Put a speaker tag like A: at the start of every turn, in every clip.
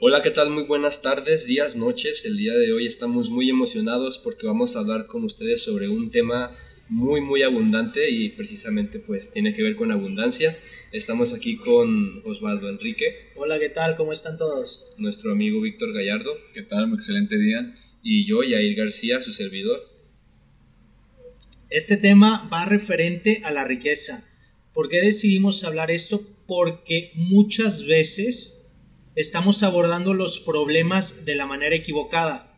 A: Hola, ¿qué tal? Muy buenas tardes, días, noches. El día de hoy estamos muy emocionados porque vamos a hablar con ustedes sobre un tema muy muy abundante y precisamente pues tiene que ver con abundancia. Estamos aquí con Osvaldo Enrique.
B: Hola, ¿qué tal? ¿Cómo están todos?
A: Nuestro amigo Víctor Gallardo.
C: ¿Qué tal? Un excelente día.
A: Y yo, Yair García, su servidor.
B: Este tema va referente a la riqueza. ¿Por qué decidimos hablar esto? Porque muchas veces estamos abordando los problemas de la manera equivocada.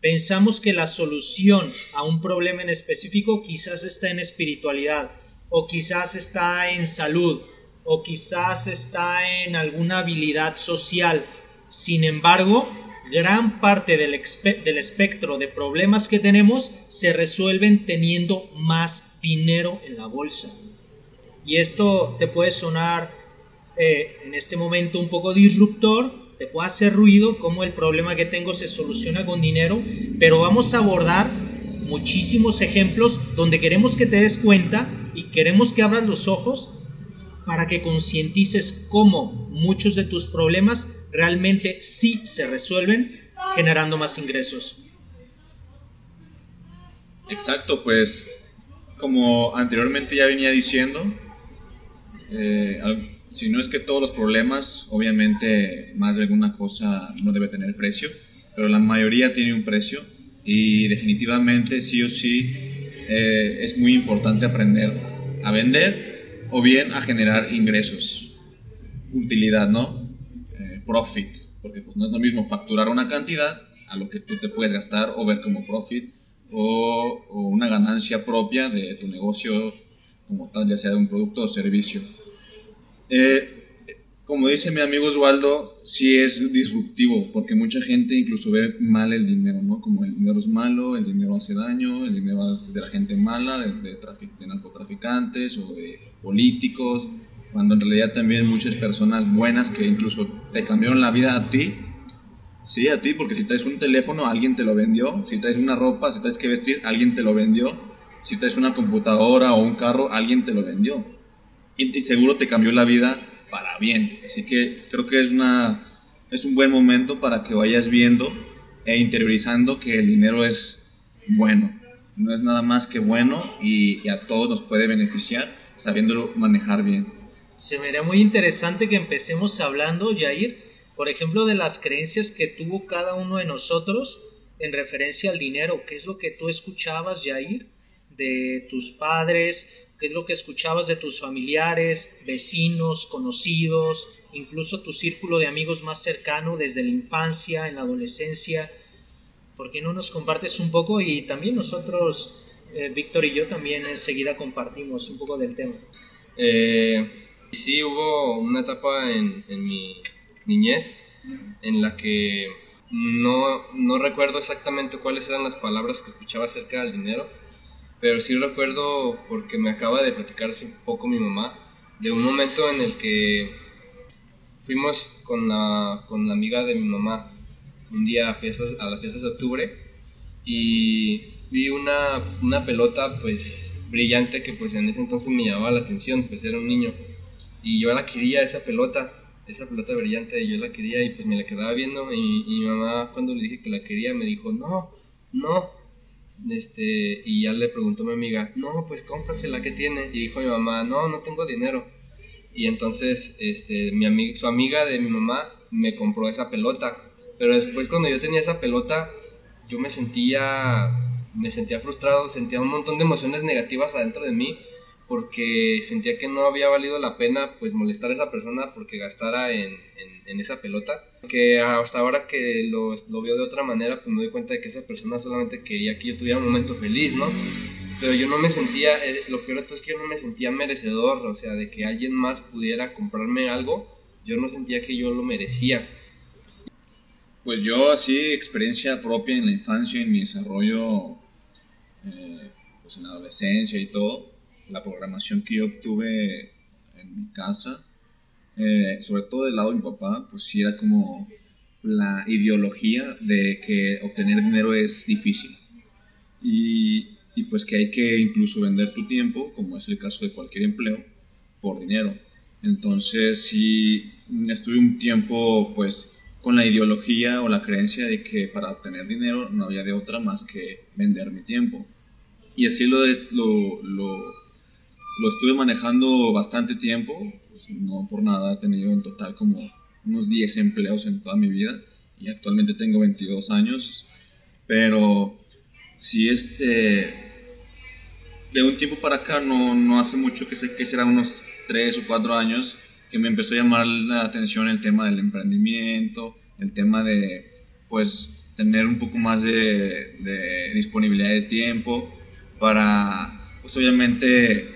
B: Pensamos que la solución a un problema en específico quizás está en espiritualidad, o quizás está en salud, o quizás está en alguna habilidad social. Sin embargo, gran parte del, del, espectro de problemas que tenemos se resuelven teniendo más dinero en la bolsa. Y esto te puede sonar eh, en este momento un poco disruptor, te puede hacer ruido, como el problema que tengo se soluciona con dinero, pero vamos a abordar muchísimos ejemplos donde queremos que te des cuenta y queremos que abras los ojos para que concientices cómo muchos de tus problemas realmente sí se resuelven generando más ingresos.
C: Exacto, pues como anteriormente ya venía diciendo, eh, si no es que todos los problemas, obviamente más de alguna cosa no debe tener precio, pero la mayoría tiene un precio y definitivamente sí o sí eh, es muy importante aprender a vender o bien a generar ingresos, utilidad, ¿no? Eh, profit, porque pues no es lo mismo facturar una cantidad a lo que tú te puedes gastar o ver como profit o, o una ganancia propia de tu negocio como tal, ya sea de un producto o servicio. Eh, como dice mi amigo Osvaldo, sí es disruptivo, porque mucha gente incluso ve mal el dinero, ¿no? Como el dinero es malo, el dinero hace daño, el dinero es de la gente mala, de, de, de narcotraficantes o de políticos, cuando en realidad también muchas personas buenas que incluso te cambiaron la vida a ti, sí, a ti, porque si traes un teléfono, alguien te lo vendió, si traes una ropa, si traes que vestir, alguien te lo vendió, si traes una computadora o un carro, alguien te lo vendió y, seguro te cambió la vida para bien. Así que creo que es, una, es un buen momento para que vayas viendo e interiorizando que el dinero es bueno. No es nada más que bueno y, a todos nos puede beneficiar sabiéndolo manejar bien.
B: Se me haría muy interesante que empecemos hablando, Jair, por ejemplo, de las creencias que tuvo cada uno de nosotros en referencia al dinero. ¿Qué es lo que tú escuchabas, Jair, de tus padres, qué es lo que escuchabas de tus familiares, vecinos, conocidos, incluso tu círculo de amigos más cercano desde la infancia, en la adolescencia. ¿Por qué no nos compartes un poco? Y también nosotros, eh, Víctor y yo, también enseguida compartimos un poco del tema.
A: Eh, sí, hubo una etapa en, en, mi niñez en la que no, no recuerdo exactamente cuáles eran las palabras que escuchaba acerca del dinero pero sí recuerdo, porque me acaba de platicar hace poco mi mamá, de un momento en el que fuimos con la, con la amiga de mi mamá un día a, fiestas, a las fiestas de octubre y vi una, una pelota pues brillante que pues en ese entonces me llamaba la atención, pues era un niño. Y yo la quería esa pelota, esa pelota brillante, yo la quería y pues me la quedaba viendo y mi mamá cuando le dije que la quería me dijo, no, no, este, y ya le preguntó a mi amiga, no, pues cómprasela, que tiene? Y dijo mi mamá, no, no tengo dinero. Y entonces, este, mi amiga, su amiga de mi mamá me compró esa pelota. Pero después cuando yo tenía esa pelota, yo me sentía, me sentía frustrado, sentía un montón de emociones negativas adentro de mí porque sentía que no había valido la pena pues molestar a esa persona porque gastara en, en, esa pelota. Que hasta ahora que lo, lo, veo de otra manera pues me doy cuenta de que esa persona solamente quería que yo tuviera un momento feliz, ¿no? Pero yo no me sentía, eh, lo peor de todo es que yo no me sentía merecedor, o sea, de que alguien más pudiera comprarme algo, yo no sentía que yo lo merecía.
C: Pues yo así, experiencia propia en la infancia, en mi desarrollo, eh, pues en la adolescencia y todo, la programación que yo obtuve en mi casa, eh, sobre todo del lado de mi papá, pues sí era como la ideología de que obtener dinero es difícil. Y, y, pues que hay que incluso vender tu tiempo, como es el caso de cualquier empleo, por dinero. Entonces sí estuve un tiempo pues con la ideología o la creencia de que para obtener dinero no había de otra más que vender mi tiempo. Y así lo, lo, lo, lo estuve manejando bastante tiempo, pues, no por nada he tenido en total como unos 10 empleos en toda mi vida y actualmente tengo 22 años, pero si este de un tiempo para acá no, no hace mucho que sé que será unos 3 o 4 años que me empezó a llamar la atención el tema del emprendimiento, el tema de pues tener un poco más de, de disponibilidad de tiempo para pues obviamente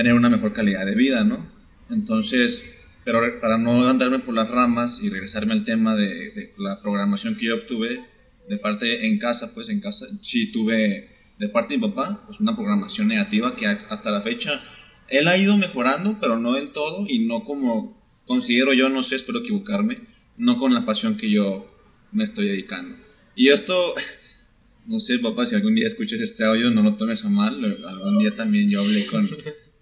C: tener una mejor calidad de vida, ¿no? Entonces, pero para no andarme por las ramas y regresarme al tema de, de la programación que yo obtuve de parte en casa, pues en casa sí tuve de parte de mi papá, pues una programación negativa que hasta la fecha él ha ido mejorando, pero no del todo y no como considero yo, no sé, espero equivocarme, no con la pasión que yo me estoy dedicando. Y esto, no sé, papá, si algún día escuchas este audio, no lo tomes a mal, algún día también yo hablé con,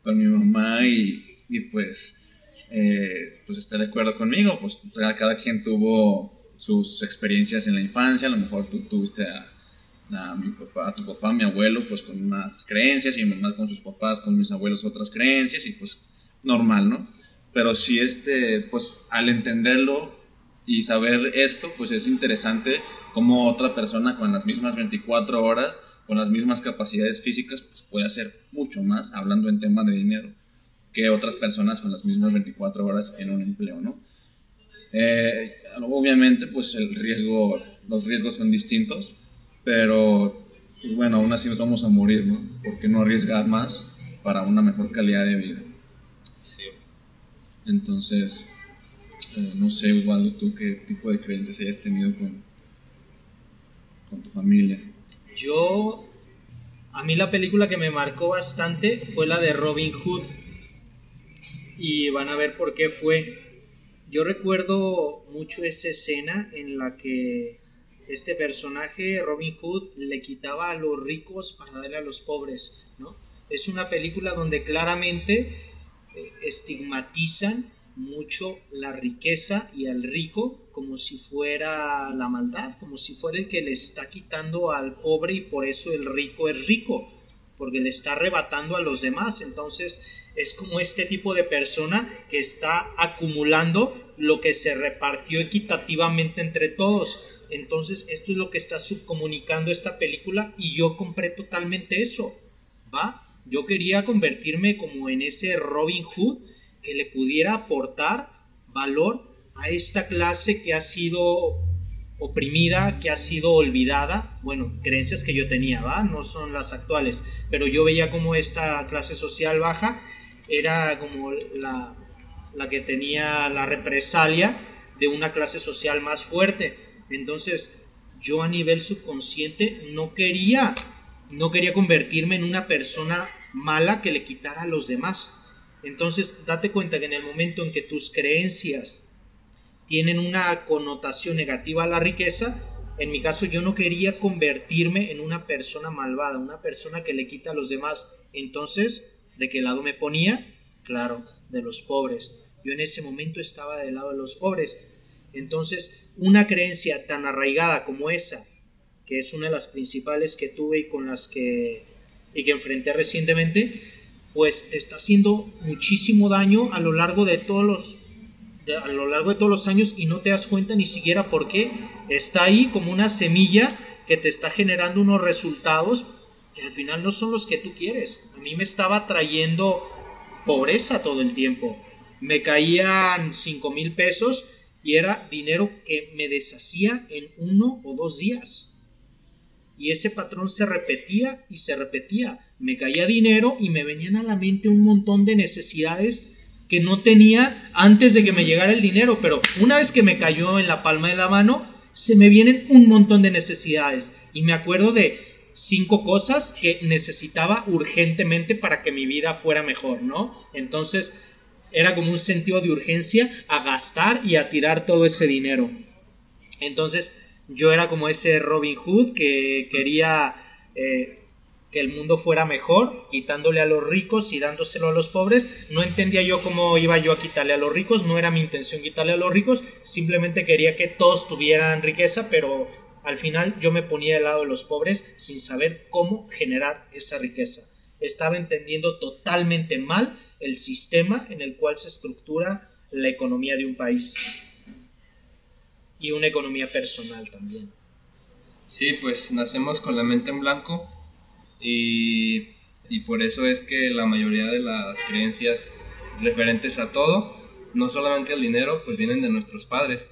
C: con mi mamá y, y pues, eh, pues está de acuerdo conmigo, pues cada quien tuvo sus experiencias en la infancia, a lo mejor tú tuviste a a mi papá, a tu papá, a mi abuelo, pues con unas creencias y mi mamá con sus papás, con mis abuelos otras creencias y pues normal, ¿no? Pero sí, este, pues al entenderlo y saber esto, pues es interesante cómo otra persona con las mismas 24 horas, con las mismas capacidades físicas, pues puede hacer mucho más hablando en tema de dinero que otras personas con las mismas 24 horas en un empleo, ¿no? Eh, obviamente, pues el riesgo, los riesgos son distintos, pero, pues bueno, aún así nos vamos a morir, ¿no? ¿Por qué no arriesgar más para una mejor calidad de vida?
A: Sí.
C: Entonces, no sé, Osvaldo, tú qué tipo de creencias hayas tenido con, con tu familia.
B: Yo, a mí la película que me marcó bastante fue la de Robin Hood. Y van a ver por qué fue. Yo recuerdo mucho esa escena en la que este personaje, Robin Hood, le quitaba a los ricos para darle a los pobres, ¿no? Es una película donde claramente eh, estigmatizan mucho la riqueza y al rico como si fuera la maldad, como si fuera el que le está quitando al pobre y por eso el rico es rico, porque le está arrebatando a los demás. Entonces es como este tipo de persona que está acumulando lo que se repartió equitativamente entre todos entonces, esto es lo que está subcomunicando esta película y yo compré totalmente eso, ¿va? Yo quería convertirme como en ese Robin Hood que le pudiera aportar valor a esta clase que ha sido oprimida, que ha sido olvidada, bueno, creencias que yo tenía, ¿va? No son las actuales, pero yo veía como esta clase social baja era como la, la que tenía la represalia de una clase social más fuerte. Entonces, yo a nivel subconsciente no quería, no quería convertirme en una persona mala que le quitara a los demás. Entonces, date cuenta que en el momento en que tus creencias tienen una connotación negativa a la riqueza, en mi caso yo no quería convertirme en una persona malvada, una persona que le quita a los demás. Entonces, ¿de qué lado me ponía? Claro, de los pobres. Yo en ese momento estaba del lado de los pobres. Entonces, una creencia tan arraigada como esa, que es una de las principales que tuve y con las que, y que enfrenté recientemente, pues te está haciendo muchísimo daño a lo largo de todos los a lo largo de todos los años y no te das cuenta ni siquiera por qué está ahí como una semilla que te está generando unos resultados que al final no son los que tú quieres. A mí me estaba trayendo pobreza todo el tiempo. Me caían 5 mil pesos y era dinero que me deshacía en uno o dos días. Y ese patrón se repetía y se repetía. Me caía dinero y me venían a la mente un montón de necesidades que no tenía antes de que me llegara el dinero, pero una vez que me cayó en la palma de la mano, se me vienen un montón de necesidades. Y me acuerdo de cinco cosas que necesitaba urgentemente para que mi vida fuera mejor, ¿no? Entonces, era como un sentido de urgencia a gastar y a tirar todo ese dinero. Entonces yo era como ese Robin Hood que quería eh, que el mundo fuera mejor, quitándole a los ricos y dándoselo a los pobres. No entendía yo cómo iba yo a quitarle a los ricos, no era mi intención quitarle a los ricos, simplemente quería que todos tuvieran riqueza, pero al final yo me ponía del lado de los pobres sin saber cómo generar esa riqueza. Estaba entendiendo totalmente mal el sistema en el cual se estructura la economía de un país y una economía personal también.
A: Sí, pues nacemos con la mente en blanco y, y por eso es que la mayoría de las creencias referentes a todo, no solamente al dinero, pues vienen de nuestros padres.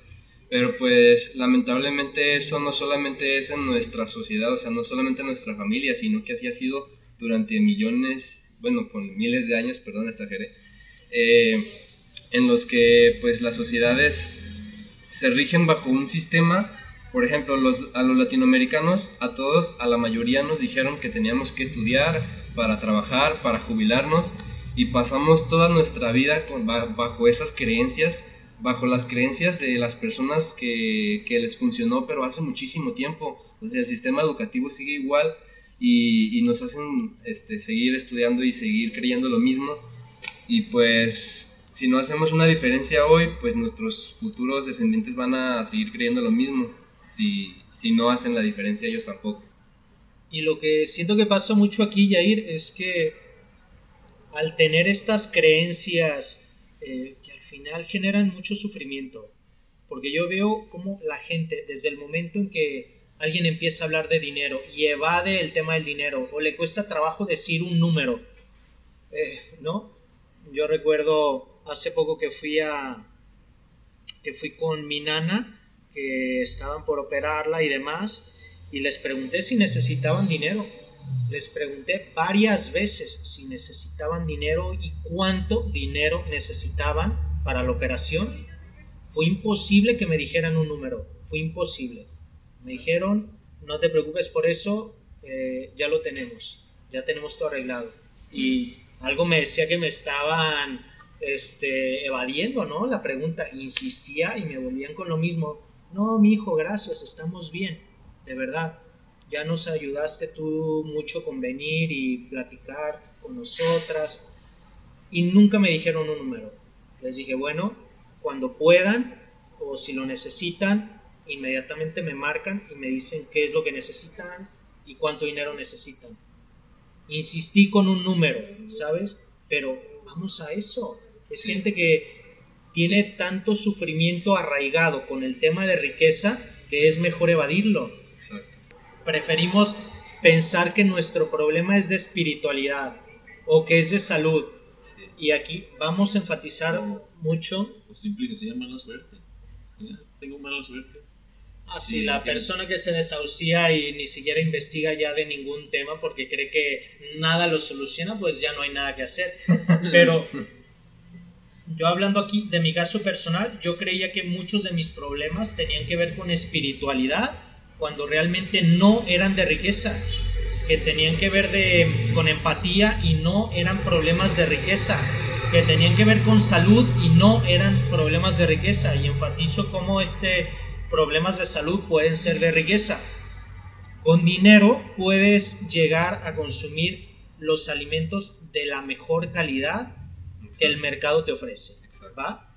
A: Pero pues lamentablemente eso no solamente es en nuestra sociedad, o sea, no solamente en nuestra familia, sino que así ha sido durante millones, bueno, con miles de años, perdón, exageré, eh, en los que pues las sociedades se rigen bajo un sistema por ejemplo, los, a los latinoamericanos, a todos, a la mayoría nos dijeron que teníamos que estudiar para trabajar, para jubilarnos, y pasamos toda nuestra vida bajo esas creencias, bajo las creencias de las personas que, que, les funcionó, pero hace muchísimo tiempo. O sea, el sistema educativo sigue igual y, y nos hacen este, seguir estudiando y seguir creyendo lo mismo. Y pues si no hacemos una diferencia hoy, pues nuestros futuros descendientes van a seguir creyendo lo mismo si, si no hacen la diferencia ellos tampoco.
B: Y lo que siento que pasa mucho aquí, Jair, es que al tener estas creencias eh, que al final generan mucho sufrimiento, porque yo veo como la gente, desde el momento en que alguien empieza a hablar de dinero y evade el tema del dinero, o le cuesta trabajo decir un número, eh, ¿no? Yo recuerdo hace poco que fui a que fui con mi nana que estaban por operarla y demás, y les pregunté si necesitaban dinero. Les pregunté varias veces si necesitaban dinero y cuánto dinero necesitaban para la operación. Fue imposible que me dijeran un número, fue imposible. Me dijeron, no te preocupes por eso, eh, ya lo tenemos, ya tenemos todo arreglado. Y algo me decía que me estaban este, evadiendo, ¿no? La pregunta, insistía y me volvían con lo mismo. No, mi hijo, gracias, estamos bien, de verdad. Ya nos ayudaste tú mucho con venir y platicar con nosotras. Y nunca me dijeron un número. Les dije, bueno, cuando puedan o si lo necesitan, inmediatamente me marcan y me dicen qué es lo que necesitan y cuánto dinero necesitan. Insistí con un número, ¿sabes? Pero vamos a eso. Es gente que tiene tanto sufrimiento arraigado con el tema de riqueza que es mejor evadirlo. Preferimos pensar que nuestro problema es de espiritualidad o que es de salud. Y aquí vamos a enfatizar mucho.
C: O simple se llama mala suerte. Tengo mala suerte.
B: Así, ah, la persona que se desahucia y ni siquiera investiga ya de ningún tema porque cree que nada lo soluciona, pues ya no hay nada que hacer. Pero yo hablando aquí de mi caso personal, yo creía que muchos de mis problemas tenían que ver con espiritualidad, cuando realmente no eran de riqueza, que tenían que ver con empatía y no eran problemas de riqueza, que tenían que ver con salud y no eran problemas de riqueza. Y enfatizo cómo este problemas de salud pueden ser de riqueza. Con dinero puedes llegar a consumir los alimentos de la mejor calidad que el mercado te ofrece, ¿va?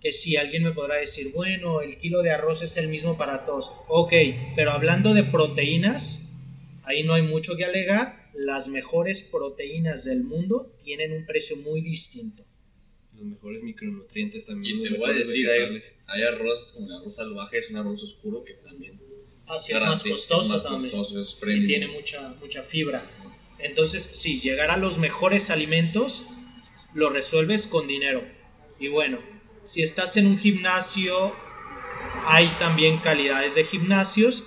B: Que si alguien me podrá decir, bueno, el kilo de arroz es el mismo para todos, ok, pero hablando de proteínas, ahí no hay mucho que alegar, las mejores proteínas del mundo tienen un precio muy distinto.
A: Los mejores micronutrientes también.
C: Y te voy a decir, hay, arroz como el arroz salvaje, es un arroz oscuro que también...
B: Así es más costoso también. sí, tiene mucha, mucha fibra. Entonces, si llegar a los mejores alimentos, lo resuelves con dinero. Y bueno, si estás en un gimnasio, hay también calidades de gimnasios,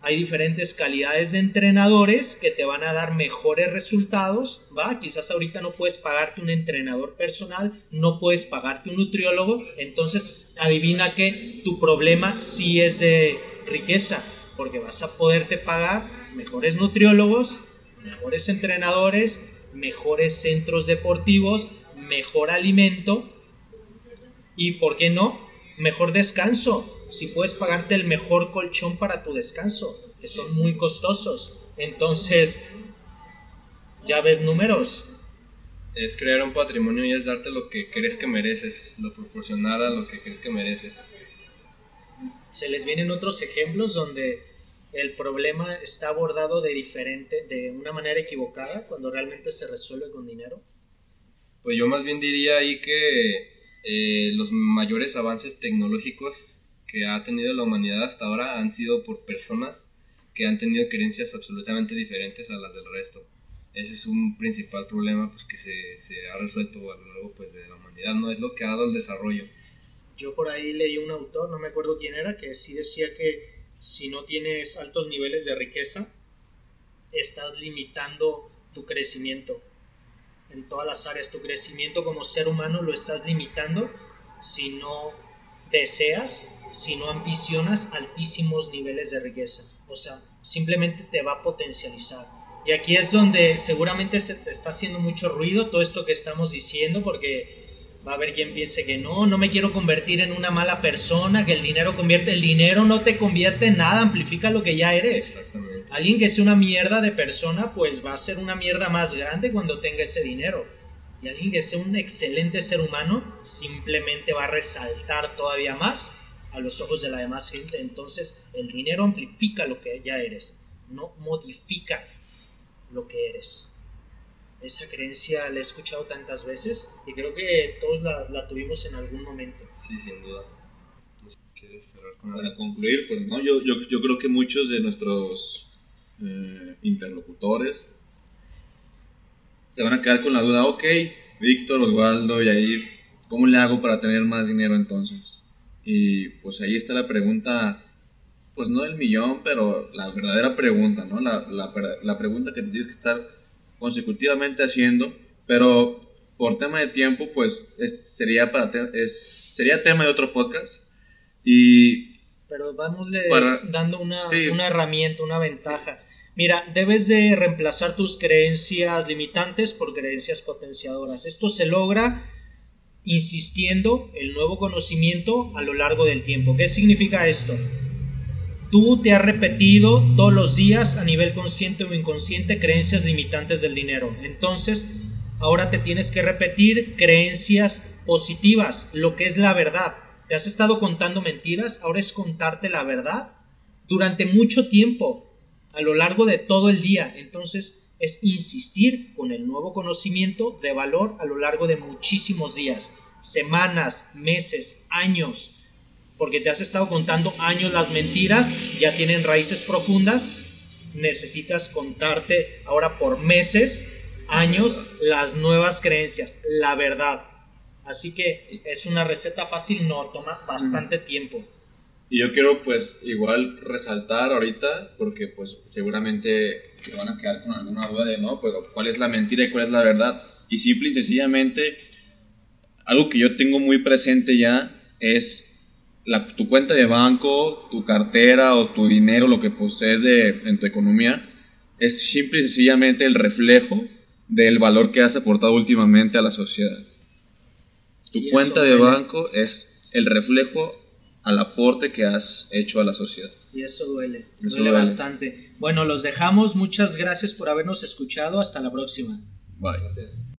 B: hay diferentes calidades de entrenadores que te van a dar mejores resultados, ¿va? Quizás ahorita no puedes pagarte un entrenador personal, no puedes pagarte un nutriólogo, entonces adivina que tu problema sí es de riqueza, porque vas a poderte pagar mejores nutriólogos, mejores entrenadores, mejores centros deportivos, mejor alimento y, ¿por qué no? Mejor descanso. Si puedes pagarte el mejor colchón para tu descanso, que son muy costosos. Entonces, Ya ves números.
A: Es crear un patrimonio y es darte lo que crees que mereces, lo proporcionar a lo que crees que mereces.
B: Se les vienen otros ejemplos donde el problema está abordado de diferente, de una manera equivocada, cuando realmente se resuelve con dinero.
A: Pues yo más bien diría ahí que eh, los mayores avances tecnológicos que ha tenido la humanidad hasta ahora han sido por personas que han tenido creencias absolutamente diferentes a las del resto. Ese es un principal problema pues, que se, se ha resuelto a lo largo pues, de la humanidad, no es lo que ha dado el desarrollo.
B: Yo por ahí leí un autor, no me acuerdo quién era, que sí decía que si no tienes altos niveles de riqueza, estás limitando tu crecimiento en todas las áreas. Tu crecimiento como ser humano lo estás limitando si no deseas, si no ambicionas altísimos niveles de riqueza. O sea, simplemente te va a potencializar. Y aquí es donde seguramente se te está haciendo mucho ruido todo esto que estamos diciendo, porque va a haber quien piense que no, no me quiero convertir en una mala persona, que el dinero convierte, el dinero no te convierte en nada, amplifica lo que ya eres.
A: Exactamente.
B: Alguien que sea una mierda de persona, pues va a ser una mierda más grande cuando tenga ese dinero. Y alguien que sea un excelente ser humano, simplemente va a resaltar todavía más a los ojos de la demás gente. Entonces, el dinero amplifica lo que ya eres, no modifica lo que eres esa creencia la he escuchado tantas veces y creo que todos la, la tuvimos en algún momento.
A: Sí, sin duda. ¿Quieres cerrar con
C: Para concluir, pues no, yo, yo, yo creo que muchos de nuestros eh, interlocutores se van a quedar con la duda, ok, Víctor, Osvaldo, Yair, ¿cómo le hago para tener más dinero entonces? Y pues ahí está la pregunta, pues no del millón, pero la verdadera pregunta, ¿no? La, la, la pregunta que te tienes que estar consecutivamente haciendo, pero por tema de tiempo, pues es, sería, para es, sería tema de otro podcast. Y
B: Pero
C: Para-
B: dando una,
C: sí.
B: una herramienta, una ventaja. Mira, debes de reemplazar tus creencias limitantes por creencias potenciadoras. Esto se logra insistiendo el nuevo conocimiento a lo largo del tiempo. ¿Qué significa esto? Tú te has repetido todos los días a nivel consciente o inconsciente creencias limitantes del dinero. Entonces, ahora te tienes que repetir creencias positivas, lo que es la verdad. Te has estado contando mentiras, ahora es contarte la verdad durante mucho tiempo, a lo largo de todo el día. Entonces, es insistir con el nuevo conocimiento de valor a lo largo de muchísimos días, semanas, meses, años porque te has estado contando años las mentiras, ya tienen raíces profundas, necesitas contarte ahora por meses, años, las nuevas creencias, la verdad. Así que es una receta fácil, no toma bastante tiempo.
C: Y yo quiero pues igual resaltar ahorita, porque pues seguramente se van a quedar con alguna duda de no, pero cuál es la mentira y cuál es la verdad. Y simple y sencillamente, algo que yo tengo muy presente ya es la, tu cuenta de banco, tu cartera o tu dinero, lo que posees de, en tu economía, es simple y sencillamente el reflejo del valor que has aportado últimamente a la sociedad. Tu cuenta de banco es el reflejo al aporte que has hecho a la sociedad.
B: Y eso duele,
C: Eso
B: duele
C: duele.
B: bastante. Bueno, los dejamos. Muchas gracias por habernos escuchado. Hasta la próxima.
C: Bye.
A: Gracias.